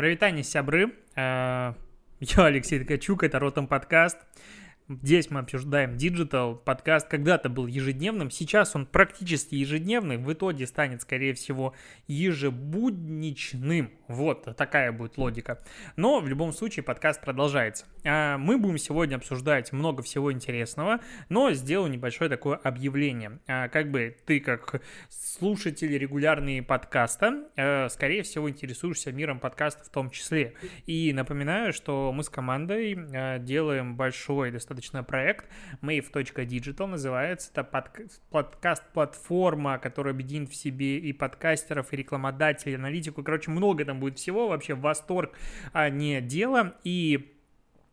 Прывітанне, сябры. Э, я Алексей Ткачук, это Ротом подкаст. Здесь мы обсуждаем digital. Подкаст когда-то был ежедневным, сейчас он практически ежедневный, в итоге станет, скорее всего, ежебудничным. Вот такая будет логика. Но в любом случае подкаст продолжается. А, мы будем сегодня обсуждать много всего интересного, но сделаю небольшое такое объявление. А, как бы ты, как слушатель регулярный подкаста, э, скорее всего, интересуешься миром подкаста в том числе. И напоминаю, что мы с командой э, делаем большой достаточно достаточно проект. Mave.digital называется. Это подкаст-платформа, которая объединит в себе и подкастеров, и рекламодателей, аналитику. Короче, много там будет всего. Вообще восторг, а не дело. И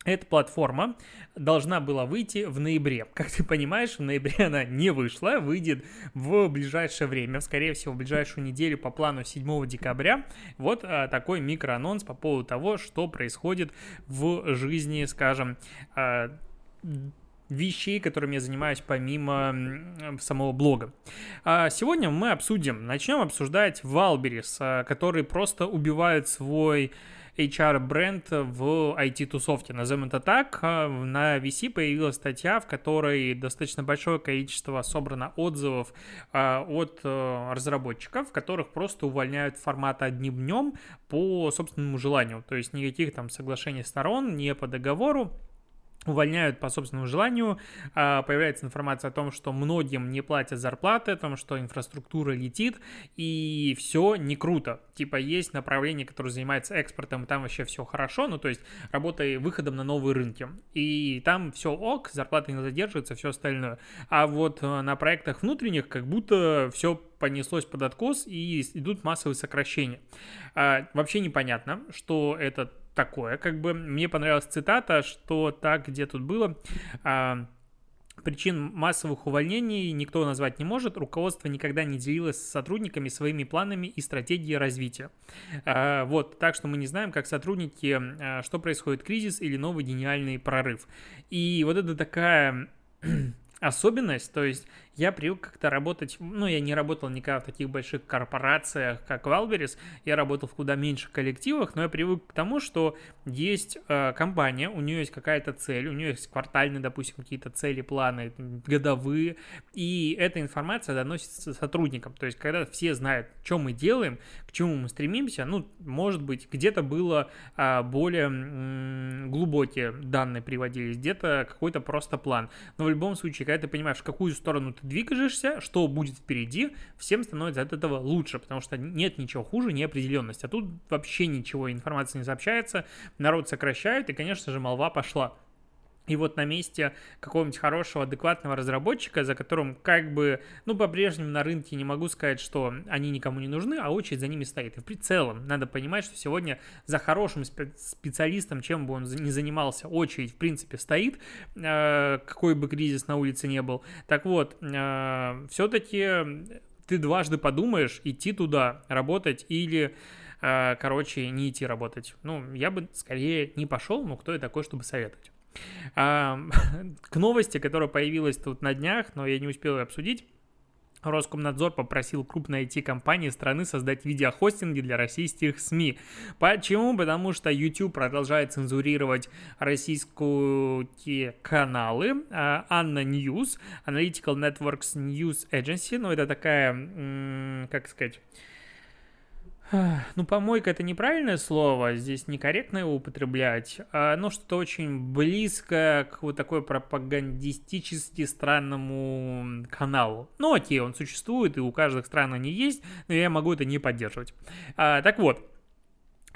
эта платформа должна была выйти в ноябре. Как ты понимаешь, в ноябре она не вышла, выйдет в ближайшее время, скорее всего, в ближайшую неделю по плану 7 декабря. Вот а, такой микроанонс по поводу того, что происходит в жизни, скажем, а, вещей, которыми я занимаюсь помимо самого блога. А сегодня мы обсудим, начнем обсуждать Валберис, который просто убивает свой HR-бренд в IT-тусовке, назовем это так. А, на VC появилась статья, в которой достаточно большое количество собрано отзывов а, от э, разработчиков, которых просто увольняют формата одним днем по собственному желанию. То есть никаких там соглашений сторон, не по договору, увольняют по собственному желанию, а, появляется информация о том, что многим не платят зарплаты, о том, что инфраструктура летит, и все не круто. Типа есть направление, которое занимается экспортом, там вообще все хорошо, ну то есть работой выходом на новые рынки. И там все ок, зарплаты не задерживаются, все остальное. А вот э, на проектах внутренних как будто все понеслось под откос и идут массовые сокращения. А, вообще непонятно, что это такое. Как бы мне понравилась цитата, что так, где тут было. А, Причин массовых увольнений никто назвать не может. Руководство никогда не делилось с сотрудниками своими планами и стратегией развития. А, вот, так что мы не знаем, как сотрудники, а, что происходит кризис или новый гениальный прорыв. И вот это такая особенность, то есть я привык как-то работать, ну, я не работал никогда в таких больших корпорациях, как Валберис, я работал в куда меньше коллективах, но я привык к тому, что есть э, компания, у нее есть какая-то цель, у нее есть квартальные, допустим, какие-то цели, планы, годовые, и эта информация доносится сотрудникам, то есть когда все знают, что мы делаем, к чему мы стремимся, ну, может быть, где-то было э, более м- глубокие данные приводились, где-то какой-то просто план, но в любом случае, когда ты понимаешь, в какую сторону ты двигаешься, что будет впереди, всем становится от этого лучше, потому что нет ничего хуже неопределенности. А тут вообще ничего, информации не сообщается, народ сокращает, и, конечно же, молва пошла. И вот на месте какого-нибудь хорошего, адекватного разработчика, за которым как бы, ну, по-прежнему на рынке не могу сказать, что они никому не нужны, а очередь за ними стоит. И в целом надо понимать, что сегодня за хорошим специалистом, чем бы он ни занимался, очередь, в принципе, стоит, э, какой бы кризис на улице не был. Так вот, э, все-таки ты дважды подумаешь, идти туда, работать или э, короче, не идти работать. Ну, я бы скорее не пошел, но кто я такой, чтобы советовать. А, к новости, которая появилась тут на днях, но я не успел ее обсудить. Роскомнадзор попросил крупной IT-компании страны создать видеохостинги для российских СМИ. Почему? Потому что YouTube продолжает цензурировать российские каналы. Анна News, Analytical Networks News Agency, ну это такая, как сказать ну, помойка это неправильное слово, здесь некорректно его употреблять, а, но что-то очень близкое к вот такой пропагандистически странному каналу. Ну, окей, он существует, и у каждых стран они есть, но я могу это не поддерживать. А, так вот,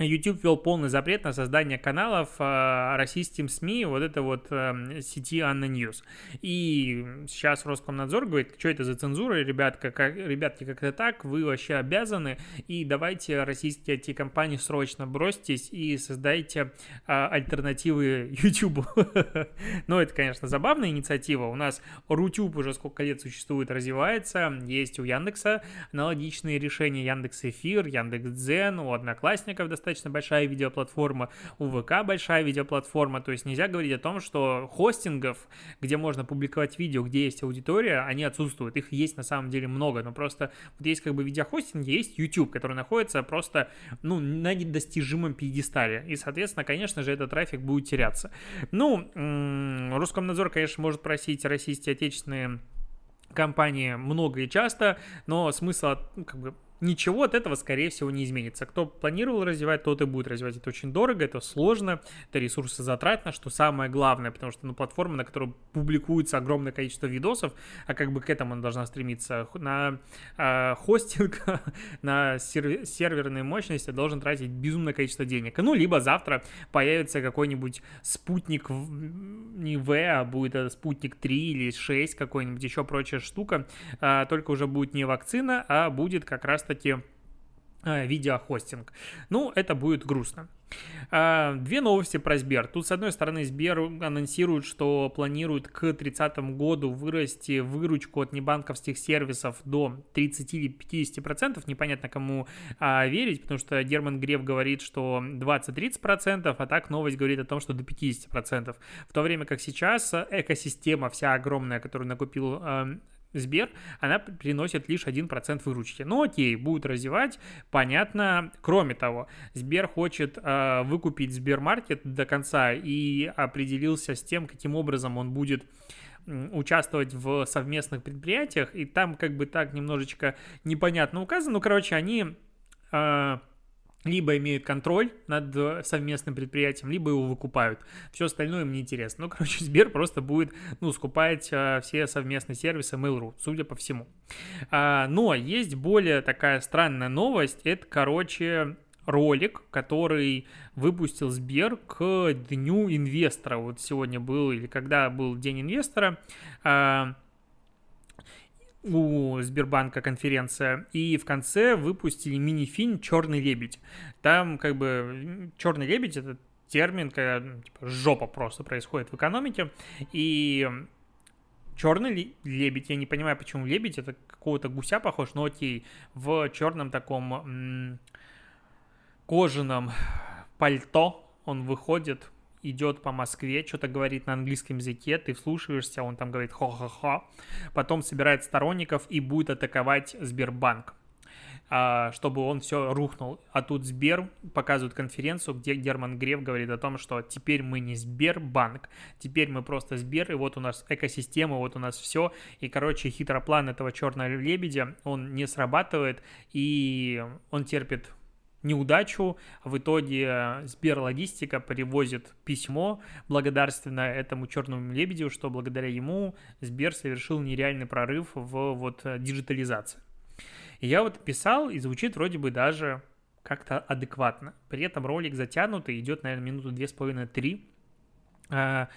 YouTube ввел полный запрет на создание каналов э, российским СМИ, вот это вот э, сети Анна Ньюс. И сейчас Роскомнадзор говорит, что это за цензура, ребятка, как, ребятки, как это так, вы вообще обязаны, и давайте российские эти компании срочно бросьтесь и создайте э, альтернативы YouTube. Но это, конечно, забавная инициатива. У нас Рутюб уже сколько лет существует, развивается, есть у Яндекса аналогичные решения, Яндекс Эфир, Яндекс Дзен, у Одноклассников достаточно достаточно большая видеоплатформа, у ВК большая видеоплатформа, то есть нельзя говорить о том, что хостингов, где можно публиковать видео, где есть аудитория, они отсутствуют. Их есть на самом деле много, но просто вот есть как бы видеохостинги, есть YouTube, который находится просто, ну, на недостижимом пьедестале. И, соответственно, конечно же, этот трафик будет теряться. Ну, Роскомнадзор, конечно, может просить российские отечественные компании много и часто, но смысла ну, как бы ничего от этого, скорее всего, не изменится. Кто планировал развивать, тот и будет развивать. Это очень дорого, это сложно, это ресурсы затратно, что самое главное, потому что ну, платформа, на которой публикуется огромное количество видосов, а как бы к этому она должна стремиться, на э, хостинг, на серв- серверные мощности должен тратить безумное количество денег. Ну, либо завтра появится какой-нибудь спутник, не В, а будет это спутник 3 или 6, какой-нибудь еще прочая штука, э, только уже будет не вакцина, а будет как раз таки э, видеохостинг. Ну, это будет грустно. А, две новости про Сбер. Тут, с одной стороны, Сбер анонсирует, что планирует к 30 году вырасти выручку от небанковских сервисов до 30 или 50%. Непонятно, кому а, верить, потому что Герман Греф говорит, что 20-30%, а так новость говорит о том, что до 50%. В то время как сейчас экосистема вся огромная, которую накупил а, Сбер, она приносит лишь 1% выручки. Ну окей, будут развивать, понятно. Кроме того, Сбер хочет э, выкупить Сбермаркет до конца и определился с тем, каким образом он будет участвовать в совместных предприятиях, и там как бы так немножечко непонятно указано. Ну, короче, они... Э, либо имеют контроль над э, совместным предприятием, либо его выкупают. Все остальное им не интересно. Ну, короче, Сбер просто будет, ну, скупать а, все совместные сервисы Mail.ru, судя по всему. А, но есть более такая странная новость. Это, короче, ролик, который выпустил Сбер к Дню инвестора. Вот сегодня был, или когда был День инвестора, а, у Сбербанка конференция, и в конце выпустили мини-фильм «Черный лебедь». Там как бы «Черный лебедь» — это термин, когда ну, типа, жопа просто происходит в экономике, и черный лебедь, я не понимаю, почему лебедь, это какого-то гуся похож, но окей, в черном таком м- кожаном пальто он выходит, идет по Москве, что-то говорит на английском языке, ты вслушиваешься, он там говорит хо-хо-хо, потом собирает сторонников и будет атаковать Сбербанк а, чтобы он все рухнул. А тут Сбер показывает конференцию, где Герман Греф говорит о том, что теперь мы не Сбербанк, теперь мы просто Сбер, и вот у нас экосистема, вот у нас все. И, короче, хитроплан этого черного лебедя, он не срабатывает, и он терпит неудачу. В итоге э, Сберлогистика перевозит письмо благодарственно этому черному лебедю, что благодаря ему Сбер совершил нереальный прорыв в вот э, диджитализации. И я вот писал, и звучит вроде бы даже как-то адекватно. При этом ролик затянутый, идет, наверное, минуту две с половиной-три. Э,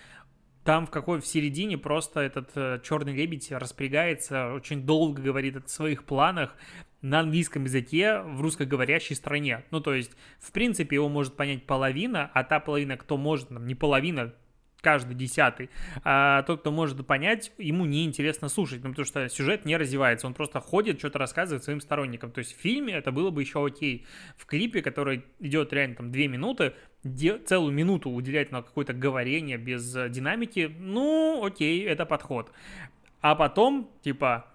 там в какой в середине просто этот черный лебедь распрягается, очень долго говорит о своих планах, на английском языке в русскоговорящей стране. Ну, то есть, в принципе, его может понять половина, а та половина, кто может, там, не половина, каждый десятый, а тот, кто может понять, ему неинтересно слушать, ну, потому что сюжет не развивается, он просто ходит, что-то рассказывает своим сторонникам. То есть в фильме это было бы еще окей. В клипе, который идет реально там две минуты, целую минуту уделять на какое-то говорение без динамики, ну, окей, это подход. А потом, типа,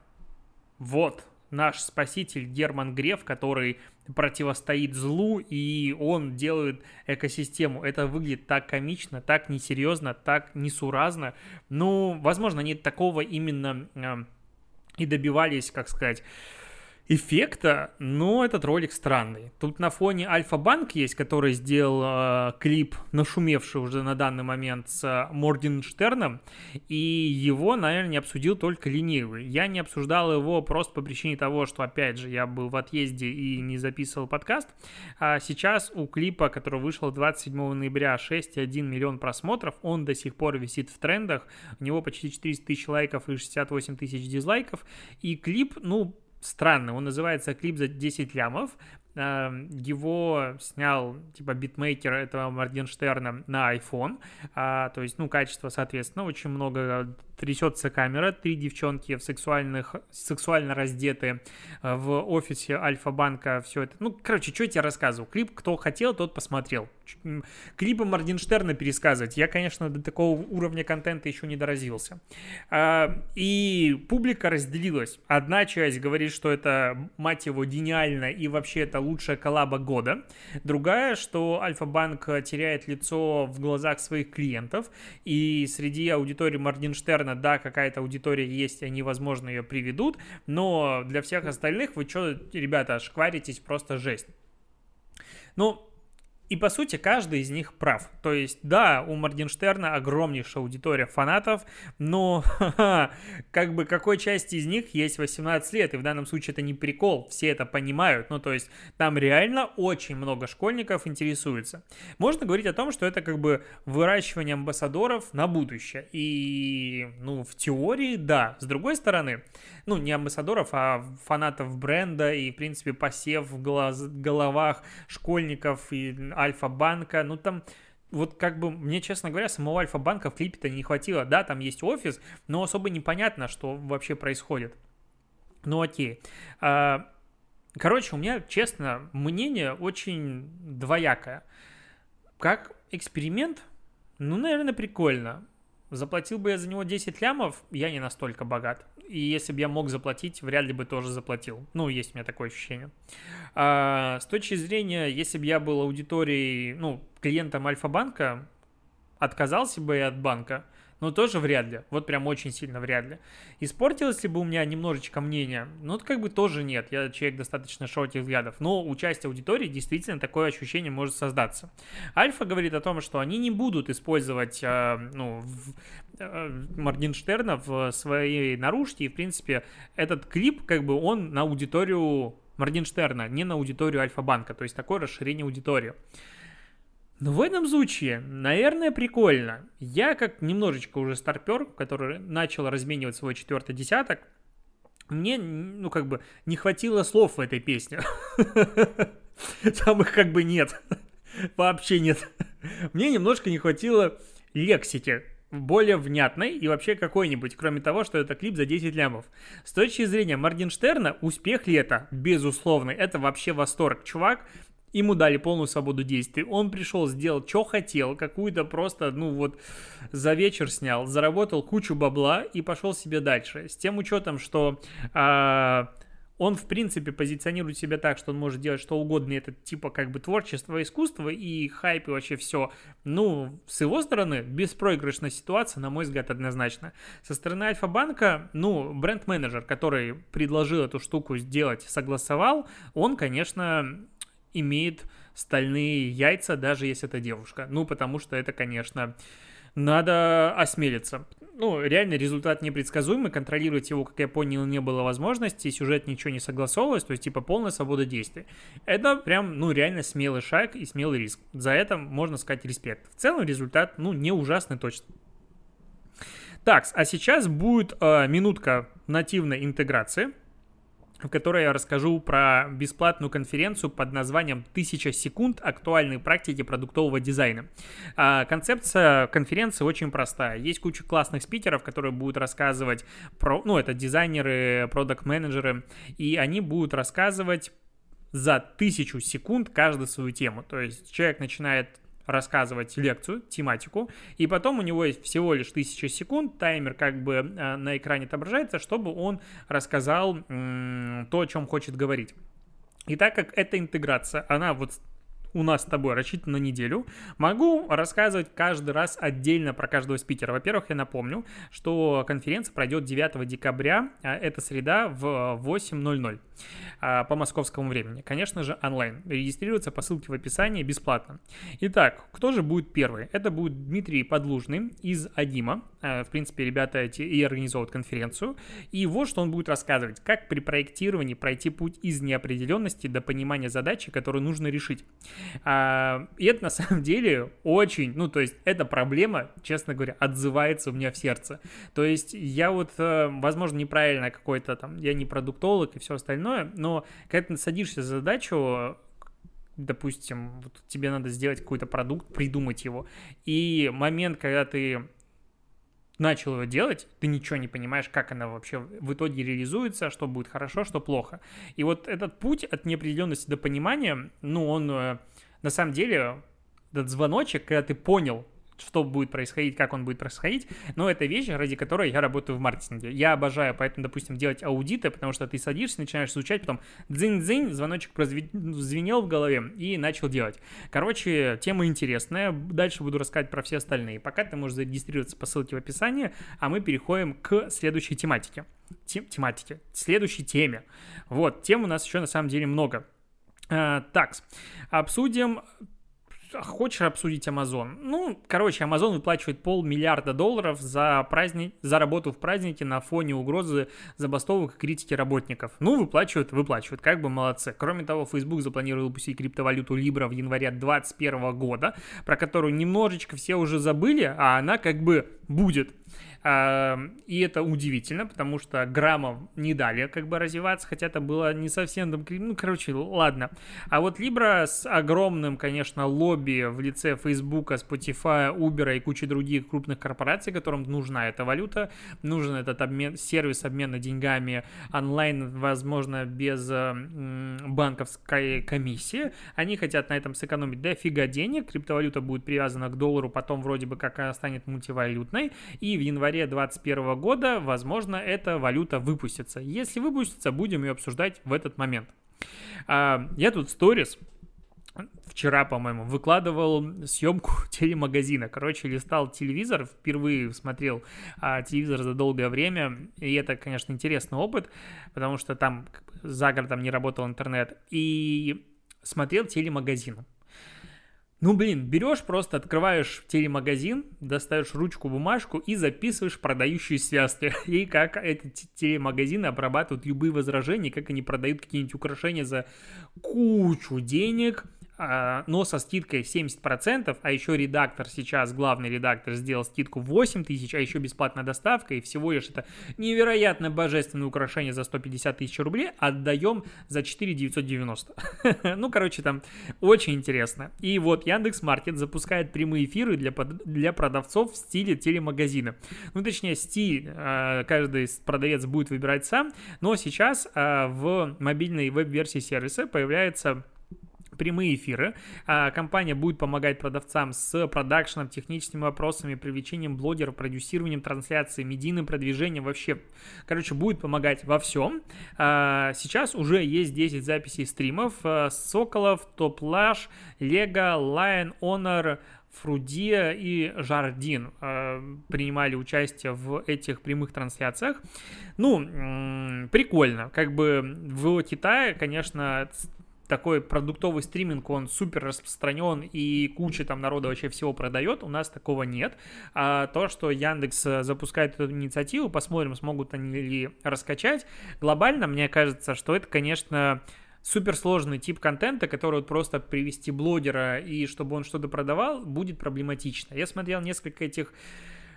вот, наш спаситель Герман Греф, который противостоит злу, и он делает экосистему. Это выглядит так комично, так несерьезно, так несуразно. Ну, возможно, они такого именно э, и добивались, как сказать, эффекта, но этот ролик странный. Тут на фоне Альфа-Банк есть, который сделал э, клип, нашумевший уже на данный момент с э, Моргенштерном, и его, наверное, не обсудил только ленивый. Я не обсуждал его просто по причине того, что, опять же, я был в отъезде и не записывал подкаст. А сейчас у клипа, который вышел 27 ноября, 6,1 миллион просмотров, он до сих пор висит в трендах, у него почти 400 тысяч лайков и 68 тысяч дизлайков, и клип, ну, странный. Он называется «Клип за 10 лямов», его снял, типа, битмейкер этого Моргенштерна на iPhone, а, то есть, ну, качество, соответственно, очень много трясется камера, три девчонки в сексуальных, сексуально раздеты э, в офисе Альфа-банка, все это. Ну, короче, что я тебе рассказывал? Клип, кто хотел, тот посмотрел. Клипы Моргенштерна пересказывать. Я, конечно, до такого уровня контента еще не доразился. А, и публика разделилась. Одна часть говорит, что это, мать его, гениально, и вообще это лучшая коллаба года. Другая, что Альфа-банк теряет лицо в глазах своих клиентов, и среди аудитории Моргенштерна да, какая-то аудитория есть, они, возможно, ее приведут, но для всех остальных вы что, ребята, шкваритесь просто жесть. Ну, и по сути каждый из них прав. То есть, да, у Моргенштерна огромнейшая аудитория фанатов, но как бы какой части из них есть 18 лет, и в данном случае это не прикол, все это понимают. Ну, то есть, там реально очень много школьников интересуется. Можно говорить о том, что это как бы выращивание амбассадоров на будущее. И, ну, в теории, да. С другой стороны, ну, не амбассадоров, а фанатов бренда и, в принципе, посев в глаз, головах школьников и Альфа-банка, ну, там вот как бы мне, честно говоря, самого Альфа-банка в клипе-то не хватило. Да, там есть офис, но особо непонятно, что вообще происходит. Ну окей. А, короче, у меня, честно, мнение очень двоякое. Как эксперимент, ну, наверное, прикольно. Заплатил бы я за него 10 лямов, я не настолько богат. И если бы я мог заплатить, вряд ли бы тоже заплатил. Ну, есть у меня такое ощущение. А, с точки зрения, если бы я был аудиторией, ну, клиентом Альфа-банка, отказался бы я от банка – но тоже вряд ли. Вот прям очень сильно вряд ли. Испортилось ли бы у меня немножечко мнение? Ну, как бы тоже нет. Я человек достаточно широких взглядов. Но участие аудитории действительно такое ощущение может создаться. Альфа говорит о том, что они не будут использовать э, ну, в, э, Моргенштерна в своей наружке. И, в принципе, этот клип, как бы, он на аудиторию Моргенштерна, не на аудиторию Альфа-банка. То есть такое расширение аудитории. Но в этом случае, наверное, прикольно. Я как немножечко уже старпер, который начал разменивать свой четвертый десяток, мне, ну, как бы, не хватило слов в этой песне. Там их как бы нет. Вообще нет. Мне немножко не хватило лексики более внятной и вообще какой-нибудь, кроме того, что это клип за 10 лямов. С точки зрения Моргенштерна, успех это? Безусловно, это вообще восторг. Чувак Ему дали полную свободу действий. Он пришел, сделал, что хотел, какую-то просто, ну вот, за вечер снял, заработал кучу бабла и пошел себе дальше. С тем учетом, что а, он, в принципе, позиционирует себя так, что он может делать что угодно, это типа как бы творчество, искусство и хайп и вообще все. Ну, с его стороны, беспроигрышная ситуация, на мой взгляд, однозначно. Со стороны Альфа-банка, ну, бренд-менеджер, который предложил эту штуку сделать, согласовал, он, конечно, имеет стальные яйца, даже если это девушка. Ну, потому что это, конечно, надо осмелиться. Ну, реально результат непредсказуемый, контролировать его, как я понял, не было возможности, сюжет ничего не согласовывалось, то есть, типа, полная свобода действий. Это прям, ну, реально смелый шаг и смелый риск. За это можно сказать респект. В целом результат, ну, не ужасный точно. Так, а сейчас будет э, минутка нативной интеграции в которой я расскажу про бесплатную конференцию под названием «1000 секунд. Актуальные практики продуктового дизайна». А, концепция конференции очень простая. Есть куча классных спикеров, которые будут рассказывать про, ну, это дизайнеры, продукт-менеджеры, и они будут рассказывать за тысячу секунд каждую свою тему. То есть человек начинает рассказывать лекцию, тематику, и потом у него есть всего лишь 1000 секунд, таймер как бы э, на экране отображается, чтобы он рассказал то, о чем хочет говорить. И так как эта интеграция, она вот у нас с тобой рассчитан на неделю, могу рассказывать каждый раз отдельно про каждого спикера. Во-первых, я напомню, что конференция пройдет 9 декабря, а это среда в 8.00 а, по московскому времени. Конечно же, онлайн. Регистрироваться по ссылке в описании бесплатно. Итак, кто же будет первый? Это будет Дмитрий Подлужный из Адима. А, в принципе, ребята эти и организовывают конференцию. И вот что он будет рассказывать, как при проектировании пройти путь из неопределенности до понимания задачи, которую нужно решить. А, и это на самом деле очень, ну, то есть эта проблема, честно говоря, отзывается у меня в сердце. То есть я вот, э, возможно, неправильно какой-то там, я не продуктолог и все остальное, но когда ты садишься за задачу, допустим, вот тебе надо сделать какой-то продукт, придумать его, и момент, когда ты начал его делать, ты ничего не понимаешь, как она вообще в итоге реализуется, что будет хорошо, что плохо. И вот этот путь от неопределенности до понимания, ну, он э, на самом деле, этот звоночек, когда ты понял, что будет происходить, как он будет происходить, но это вещь, ради которой я работаю в маркетинге. Я обожаю поэтому, допустим, делать аудиты, потому что ты садишься, начинаешь изучать, потом дзынь-дзынь, звоночек звенел в голове и начал делать. Короче, тема интересная, дальше буду рассказывать про все остальные. Пока ты можешь зарегистрироваться по ссылке в описании, а мы переходим к следующей тематике. Тем, тематике, следующей теме. Вот, тем у нас еще на самом деле много. А, так, обсудим Хочешь обсудить Amazon? Ну, короче, Amazon выплачивает полмиллиарда долларов за, праздник, за работу в празднике на фоне угрозы забастовок и критики работников. Ну, выплачивают, выплачивают, как бы молодцы. Кроме того, Facebook запланировал выпустить криптовалюту Libra в январе 2021 года, про которую немножечко все уже забыли, а она как бы будет. И это удивительно, потому что граммов не дали как бы развиваться, хотя это было не совсем, ну, короче, ладно. А вот Libra с огромным, конечно, лобби в лице Facebook, Spotify, Uber и кучи других крупных корпораций, которым нужна эта валюта, нужен этот обмен, сервис обмена деньгами онлайн, возможно, без банковской комиссии. Они хотят на этом сэкономить дофига денег, криптовалюта будет привязана к доллару, потом вроде бы как она станет мультивалютной, и в январе январе 2021 года, возможно, эта валюта выпустится. Если выпустится, будем ее обсуждать в этот момент. А, я тут сторис вчера, по-моему, выкладывал съемку телемагазина. Короче, листал телевизор, впервые смотрел а, телевизор за долгое время, и это, конечно, интересный опыт, потому что там за городом не работал интернет, и смотрел телемагазин. Ну, блин, берешь просто, открываешь телемагазин, достаешь ручку, бумажку и записываешь продающие связки. И как эти телемагазины обрабатывают любые возражения, как они продают какие-нибудь украшения за кучу денег – но со скидкой 70%, а еще редактор сейчас, главный редактор, сделал скидку 8 тысяч, а еще бесплатная доставка, и всего лишь это невероятно божественное украшение за 150 тысяч рублей отдаем за 4 990. ну, короче, там очень интересно. И вот Яндекс Маркет запускает прямые эфиры для, для продавцов в стиле телемагазина. Ну, точнее, стиль а, каждый продавец будет выбирать сам, но сейчас а, в мобильной веб-версии сервиса появляется прямые эфиры. А, компания будет помогать продавцам с продакшеном, техническими вопросами, привлечением блогеров, продюсированием трансляции, медийным продвижением, вообще, короче, будет помогать во всем. А, сейчас уже есть 10 записей стримов. А, Соколов, Топ Лаш, Лего, Lion Honor, Фрудия и Жардин э, принимали участие в этих прямых трансляциях. Ну, прикольно. Как бы в Китае, конечно, такой продуктовый стриминг, он супер распространен и куча там народа вообще всего продает, у нас такого нет. А то, что Яндекс э, запускает эту инициативу, посмотрим, смогут они ли раскачать. Глобально, мне кажется, что это, конечно, суперсложный тип контента, который вот просто привести блогера и чтобы он что-то продавал, будет проблематично. Я смотрел несколько этих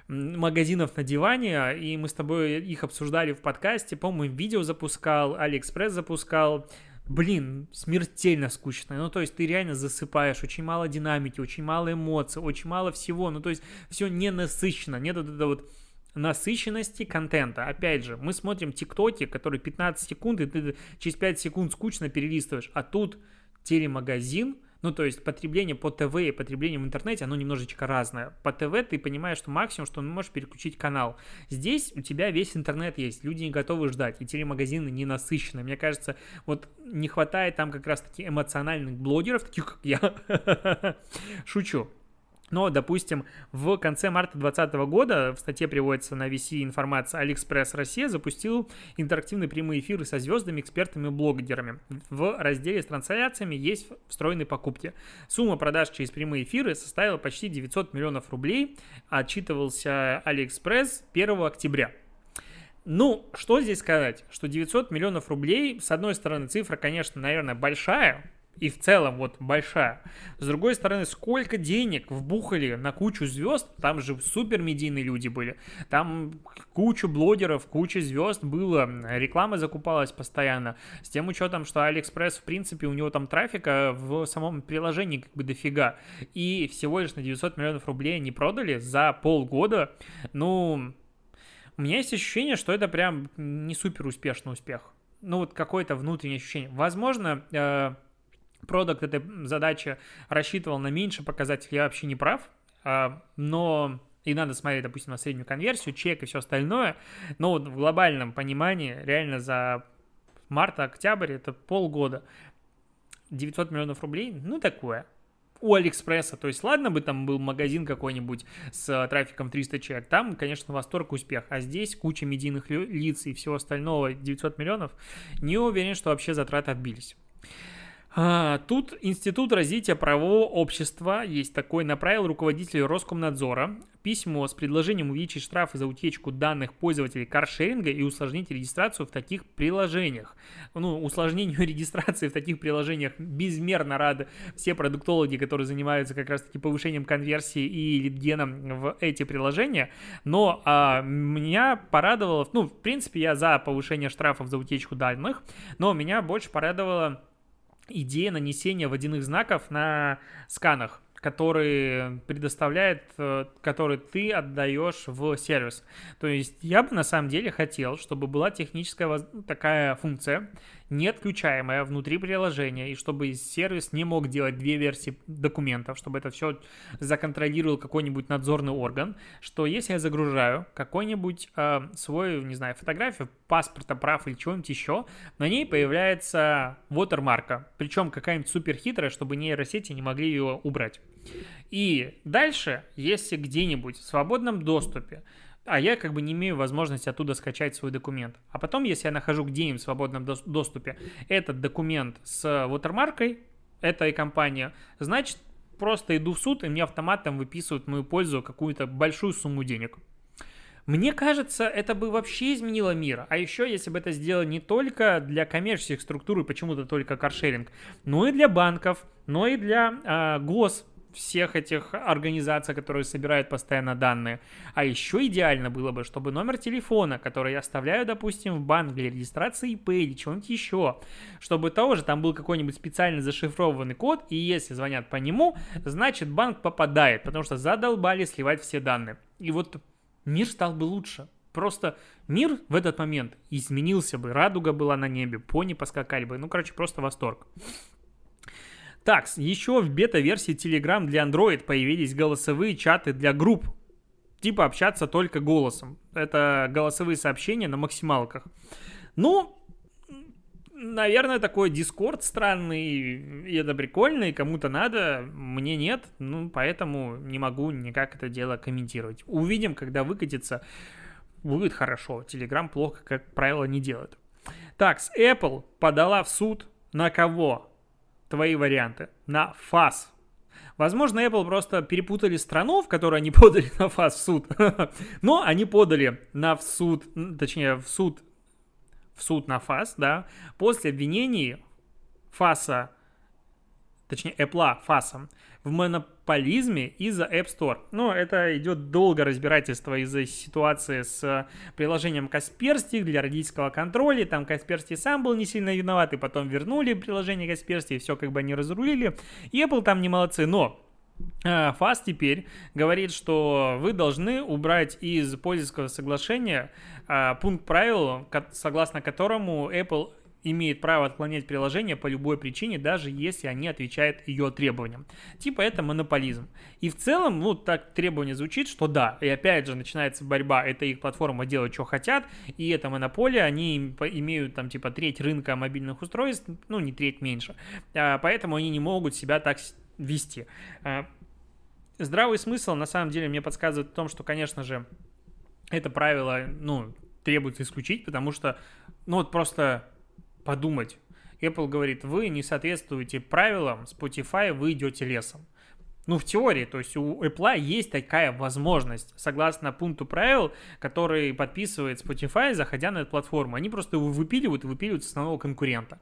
магазинов на диване, и мы с тобой их обсуждали в подкасте, по-моему, видео запускал, Алиэкспресс запускал, блин, смертельно скучно. Ну, то есть ты реально засыпаешь, очень мало динамики, очень мало эмоций, очень мало всего. Ну, то есть все не насыщенно, нет вот этого вот насыщенности контента. Опять же, мы смотрим тиктоки, которые 15 секунд, и ты через 5 секунд скучно перелистываешь, а тут телемагазин – ну, то есть потребление по ТВ и потребление в интернете, оно немножечко разное. По ТВ ты понимаешь, что максимум, что можешь переключить канал. Здесь у тебя весь интернет есть, люди не готовы ждать, и телемагазины не насыщены. Мне кажется, вот не хватает там как раз-таки эмоциональных блогеров, таких как я. Шучу. Но, допустим, в конце марта 2020 года, в статье приводится на VC информация, Алиэкспресс Россия запустил интерактивные прямые эфиры со звездами, экспертами и блогерами. В разделе с трансляциями есть встроенные покупки. Сумма продаж через прямые эфиры составила почти 900 миллионов рублей, отчитывался Алиэкспресс 1 октября. Ну, что здесь сказать? Что 900 миллионов рублей, с одной стороны, цифра, конечно, наверное, большая, и в целом вот большая. С другой стороны, сколько денег вбухали на кучу звезд, там же супер медийные люди были, там кучу блогеров, куча звезд было, реклама закупалась постоянно, с тем учетом, что Алиэкспресс, в принципе, у него там трафика в самом приложении как бы дофига, и всего лишь на 900 миллионов рублей они продали за полгода, ну, у меня есть ощущение, что это прям не супер успешный успех. Ну, вот какое-то внутреннее ощущение. Возможно, э, продукт этой задачи рассчитывал на меньше показателей, я вообще не прав, а, но и надо смотреть, допустим, на среднюю конверсию, чек и все остальное, но вот в глобальном понимании реально за март-октябрь это полгода 900 миллионов рублей, ну такое. У Алиэкспресса, то есть ладно бы там был магазин какой-нибудь с трафиком 300 человек, там, конечно, восторг, успех, а здесь куча медийных лиц и всего остального 900 миллионов, не уверен, что вообще затраты отбились. А, тут Институт развития правового общества есть такой, направил руководителю Роскомнадзора письмо с предложением увеличить штрафы за утечку данных пользователей каршеринга и усложнить регистрацию в таких приложениях. Ну, усложнению регистрации в таких приложениях безмерно рады все продуктологи, которые занимаются как раз-таки повышением конверсии и лидгеном в эти приложения. Но а, меня порадовало, ну, в принципе, я за повышение штрафов за утечку данных, но меня больше порадовало идея нанесения водяных знаков на сканах который предоставляет, э, который ты отдаешь в сервис. То есть я бы на самом деле хотел, чтобы была техническая такая функция, не отключаемая внутри приложения, и чтобы сервис не мог делать две версии документов, чтобы это все законтролировал какой-нибудь надзорный орган, что если я загружаю какой-нибудь э, свой, не знаю, фотографию, паспорта, прав или чего-нибудь еще, на ней появляется watermark, причем какая-нибудь супер хитрая, чтобы нейросети не могли ее убрать. И дальше, если где-нибудь в свободном доступе а я как бы не имею возможности оттуда скачать свой документ. А потом, если я нахожу где-нибудь в свободном доступе этот документ с вотермаркой этой компании, значит, просто иду в суд, и мне автоматом выписывают в мою пользу какую-то большую сумму денег. Мне кажется, это бы вообще изменило мир. А еще, если бы это сделали не только для коммерческих структур и почему-то только каршеринг, но и для банков, но и для э, гос всех этих организаций, которые собирают постоянно данные. А еще идеально было бы, чтобы номер телефона, который я оставляю, допустим, в банк для регистрации ИП или чего-нибудь еще, чтобы тоже там был какой-нибудь специально зашифрованный код, и если звонят по нему, значит банк попадает, потому что задолбали сливать все данные. И вот мир стал бы лучше. Просто мир в этот момент изменился бы, радуга была на небе, пони поскакали бы, ну, короче, просто восторг. Так, еще в бета-версии Telegram для Android появились голосовые чаты для групп. Типа общаться только голосом. Это голосовые сообщения на максималках. Ну, наверное, такой Discord странный, и это прикольно, и кому-то надо, мне нет, ну, поэтому не могу никак это дело комментировать. Увидим, когда выкатится, будет хорошо. Telegram плохо, как правило, не делает. Так, Apple подала в суд на кого? Твои варианты на ФАС. Возможно, Apple просто перепутали страну, в которой они подали на ФАС в суд. Но они подали на в суд, точнее, в суд, в суд на ФАС, да, после обвинений ФАСа, точнее, Apple ФАСом в монополизме из-за App Store. Но это идет долго разбирательство из-за ситуации с приложением Касперстик для родительского контроля. Там Касперстик сам был не сильно виноват, и потом вернули приложение Касперстик, и все как бы они разрулили. И Apple там не молодцы, но ФАС э, теперь говорит, что вы должны убрать из пользовательского соглашения а, пункт правил, согласно которому Apple имеет право отклонять приложение по любой причине, даже если они отвечают ее требованиям. Типа это монополизм. И в целом, ну, так требование звучит, что да, и опять же начинается борьба, это их платформа делает, что хотят, и это монополия, они имеют там типа треть рынка мобильных устройств, ну, не треть меньше, а, поэтому они не могут себя так вести. А, здравый смысл, на самом деле, мне подсказывает в том, что, конечно же, это правило, ну, требуется исключить, потому что, ну, вот просто подумать. Apple говорит, вы не соответствуете правилам Spotify, вы идете лесом. Ну, в теории, то есть у Apple есть такая возможность, согласно пункту правил, который подписывает Spotify, заходя на эту платформу. Они просто его выпиливают и выпиливают с основного конкурента.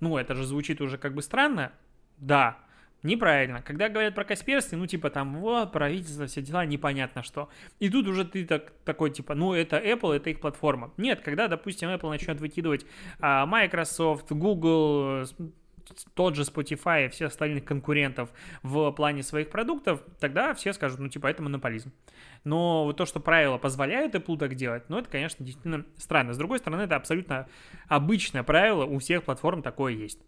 Ну, это же звучит уже как бы странно, Да, Неправильно. Когда говорят про Касперский, ну, типа, там, вот, правительство, все дела, непонятно что. И тут уже ты так, такой, типа, ну, это Apple, это их платформа. Нет, когда, допустим, Apple начнет выкидывать а, Microsoft, Google, тот же Spotify и всех остальных конкурентов в плане своих продуктов, тогда все скажут, ну, типа, это монополизм. Но вот то, что правила позволяют Apple так делать, ну, это, конечно, действительно странно. С другой стороны, это абсолютно обычное правило, у всех платформ такое есть.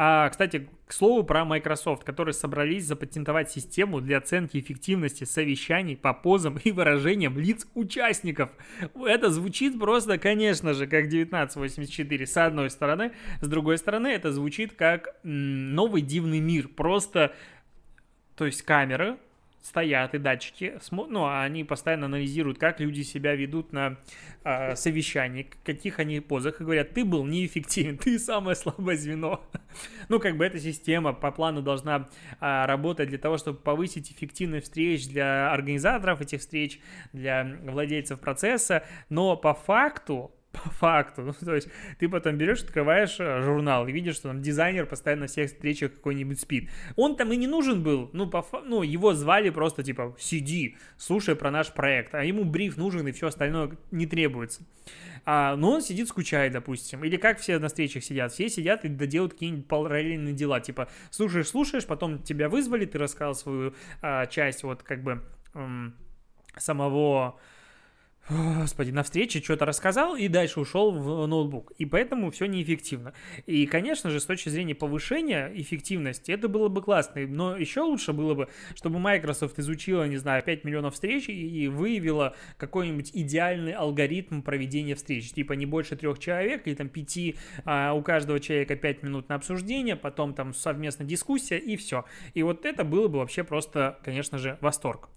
А, кстати, к слову про Microsoft, которые собрались запатентовать систему для оценки эффективности совещаний по позам и выражениям лиц участников. Это звучит просто, конечно же, как 1984 с одной стороны, с другой стороны это звучит как новый дивный мир. Просто, то есть камеры стоят и датчики, ну, а они постоянно анализируют, как люди себя ведут на э, совещании, каких они позах, и говорят, ты был неэффективен, ты самое слабое звено. ну, как бы эта система по плану должна э, работать для того, чтобы повысить эффективность встреч для организаторов этих встреч, для владельцев процесса, но по факту по факту. Ну, то есть ты потом берешь, открываешь э, журнал и видишь, что там дизайнер постоянно на всех встречах какой-нибудь спит. Он там и не нужен был. Ну, по, ну, его звали просто типа сиди, слушай про наш проект. А ему бриф нужен и все остальное не требуется. А, но он сидит, скучает, допустим. Или как все на встречах сидят? Все сидят и доделают какие-нибудь параллельные дела. Типа слушаешь, слушаешь, потом тебя вызвали, ты рассказал свою а, часть вот как бы м, самого Господи, на встрече что-то рассказал и дальше ушел в ноутбук. И поэтому все неэффективно. И, конечно же, с точки зрения повышения эффективности, это было бы классно. Но еще лучше было бы, чтобы Microsoft изучила, не знаю, 5 миллионов встреч и выявила какой-нибудь идеальный алгоритм проведения встреч. Типа не больше трех человек или там пяти, а у каждого человека 5 минут на обсуждение, потом там совместная дискуссия и все. И вот это было бы вообще просто, конечно же, восторг.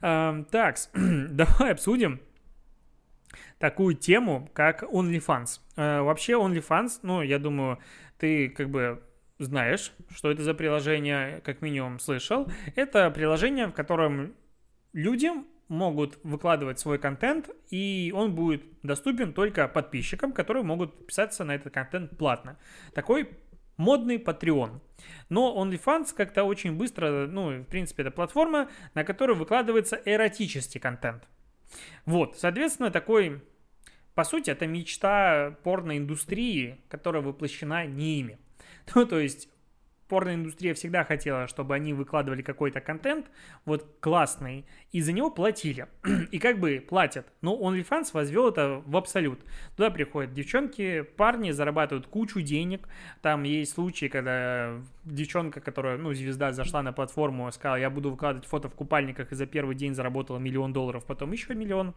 Так, давай обсудим такую тему, как OnlyFans. Э, вообще OnlyFans, ну, я думаю, ты как бы знаешь, что это за приложение, как минимум слышал. Это приложение, в котором люди могут выкладывать свой контент, и он будет доступен только подписчикам, которые могут подписаться на этот контент платно. Такой модный Patreon. Но OnlyFans как-то очень быстро, ну, в принципе, это платформа, на которой выкладывается эротический контент. Вот, соответственно, такой, по сути, это мечта порноиндустрии, которая воплощена не ими. Ну, то есть порноиндустрия всегда хотела, чтобы они выкладывали какой-то контент, вот классный, и за него платили. и как бы платят. Но OnlyFans возвел это в абсолют. Туда приходят девчонки, парни зарабатывают кучу денег. Там есть случаи, когда девчонка, которая, ну, звезда, зашла на платформу, сказала, я буду выкладывать фото в купальниках, и за первый день заработала миллион долларов, потом еще миллион.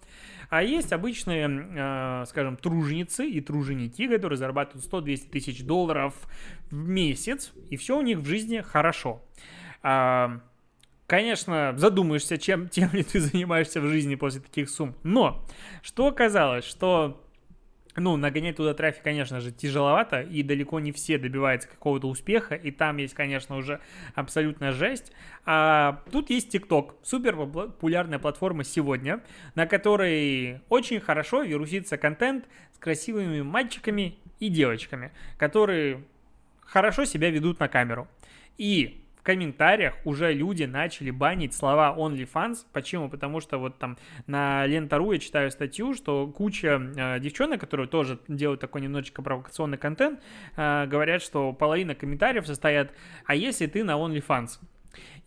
А есть обычные, э, скажем, труженицы и труженики, которые зарабатывают 100-200 тысяч долларов в месяц, и все у них в жизни хорошо. А, конечно, задумаешься, чем тем ли ты занимаешься в жизни после таких сумм. Но что оказалось, что ну, нагонять туда трафик, конечно же, тяжеловато, и далеко не все добиваются какого-то успеха, и там есть, конечно, уже абсолютная жесть. А тут есть TikTok, супер популярная платформа сегодня, на которой очень хорошо вирусится контент с красивыми мальчиками и девочками, которые хорошо себя ведут на камеру. И в комментариях уже люди начали банить слова OnlyFans. Почему? Потому что вот там на Лентору я читаю статью, что куча э, девчонок, которые тоже делают такой немножечко провокационный контент, э, говорят, что половина комментариев состоят «А если ты на OnlyFans?»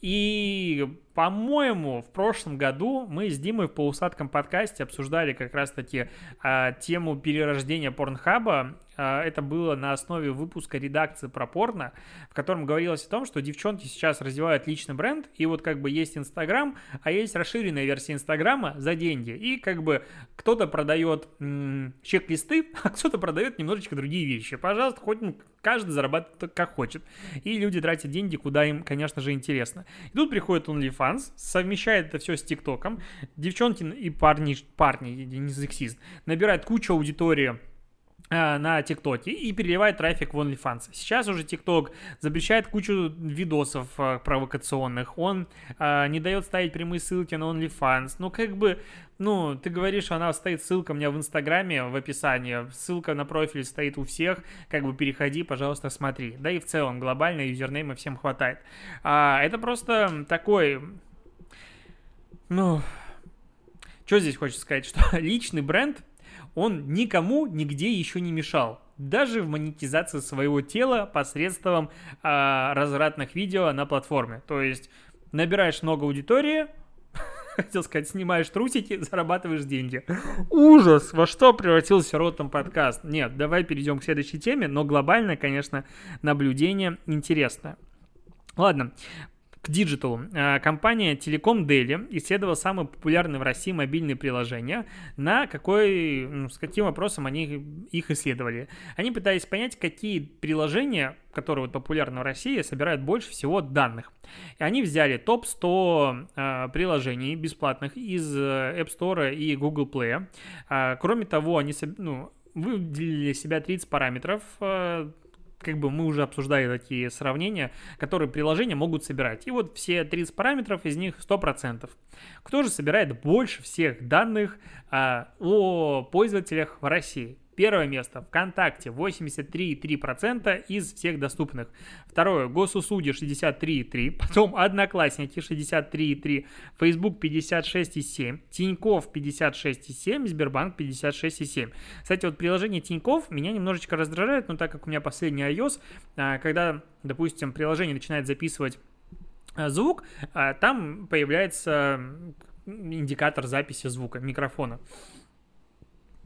И, по-моему, в прошлом году мы с Димой в полусадком подкасте обсуждали как раз-таки а, тему перерождения Порнхаба а, это было на основе выпуска редакции про порно, в котором говорилось о том, что девчонки сейчас развивают личный бренд, и вот как бы есть Инстаграм, а есть расширенная версия Инстаграма за деньги. И как бы кто-то продает м- чек-листы, а кто-то продает немножечко другие вещи. Пожалуйста, хоть каждый зарабатывает как хочет. И люди тратят деньги, куда им, конечно же, интересно. И тут приходит OnlyFans, совмещает это все с ТикТоком. Девчонки и парни, парни, не сексист, набирают кучу аудитории Э, на ТикТоке и переливает трафик в OnlyFans. Сейчас уже ТикТок запрещает кучу видосов э, провокационных, он э, не дает ставить прямые ссылки на OnlyFans. Ну, как бы, ну, ты говоришь, она стоит ссылка у меня в Инстаграме в описании, ссылка на профиль стоит у всех, как бы переходи, пожалуйста, смотри. Да и в целом глобально юзернейма всем хватает. А, это просто такой, ну, что здесь хочется сказать, что личный бренд он никому нигде еще не мешал. Даже в монетизации своего тела посредством э, развратных видео на платформе. То есть набираешь много аудитории, хотел сказать, снимаешь трусики, зарабатываешь деньги. Ужас! Во что превратился ротом подкаст? Нет, давай перейдем к следующей теме, но глобально, конечно, наблюдение интересное. Ладно, к диджиталу. А, компания Telecom Daily исследовала самые популярные в России мобильные приложения, на какой, ну, с каким вопросом они их исследовали. Они пытались понять, какие приложения, которые вот популярны в России, собирают больше всего данных. И они взяли топ-100 э, приложений бесплатных из э, App Store и Google Play. Э, кроме того, они ну, выделили себя 30 параметров, как бы мы уже обсуждали такие сравнения, которые приложения могут собирать. И вот все 30 параметров, из них 100%. Кто же собирает больше всех данных а, о пользователях в России? Первое место. ВКонтакте 83,3% из всех доступных. Второе Госуслуги 63,3%, потом Одноклассники 63,3%, Facebook 56,7%, Тиньков 56,7%, Сбербанк 56,7%. Кстати, вот приложение Тиньков меня немножечко раздражает, но так как у меня последний iOS, а, когда, допустим, приложение начинает записывать а, звук, а, там появляется индикатор записи звука, микрофона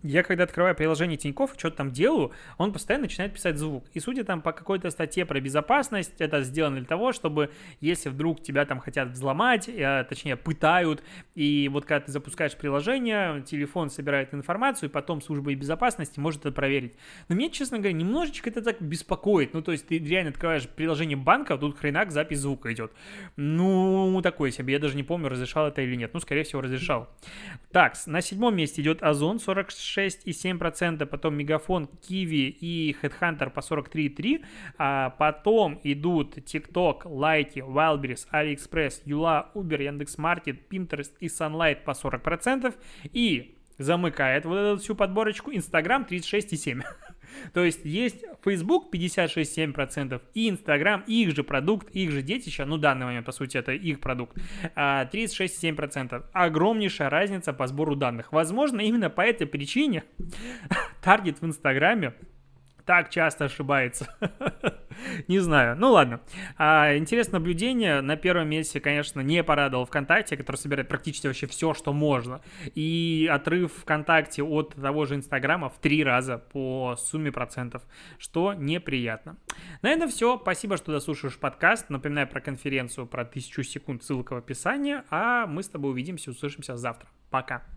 я когда открываю приложение Тинькофф, что-то там делаю, он постоянно начинает писать звук. И судя там по какой-то статье про безопасность, это сделано для того, чтобы если вдруг тебя там хотят взломать, э, точнее пытают, и вот когда ты запускаешь приложение, телефон собирает информацию, и потом служба безопасности может это проверить. Но меня, честно говоря, немножечко это так беспокоит. Ну, то есть ты реально открываешь приложение банка, а тут хренак запись звука идет. Ну, такой себе. Я даже не помню, разрешал это или нет. Ну, скорее всего, разрешал. Так, на седьмом месте идет Озон 46 6,7%, потом Мегафон, Киви и Headhunter по 43,3%, а потом идут TikTok, Лайки, Wildberries, AliExpress, Юла, Uber, Яндекс.Маркет, Pinterest и Sunlight по 40%, и замыкает вот эту всю подборочку Instagram 36,7%. То есть есть Facebook 56,7% и Instagram, их же продукт, их же детище, ну, в данный момент, по сути, это их продукт, 36,7%. А, Огромнейшая разница по сбору данных. Возможно, именно по этой причине таргет в Инстаграме так часто ошибается. не знаю. Ну ладно. А, интересное наблюдение. На первом месте, конечно, не порадовал ВКонтакте, который собирает практически вообще все, что можно. И отрыв ВКонтакте от того же Инстаграма в три раза по сумме процентов, что неприятно. На этом все. Спасибо, что дослушаешь подкаст. Напоминаю про конференцию про тысячу секунд, ссылка в описании. А мы с тобой увидимся, услышимся завтра. Пока.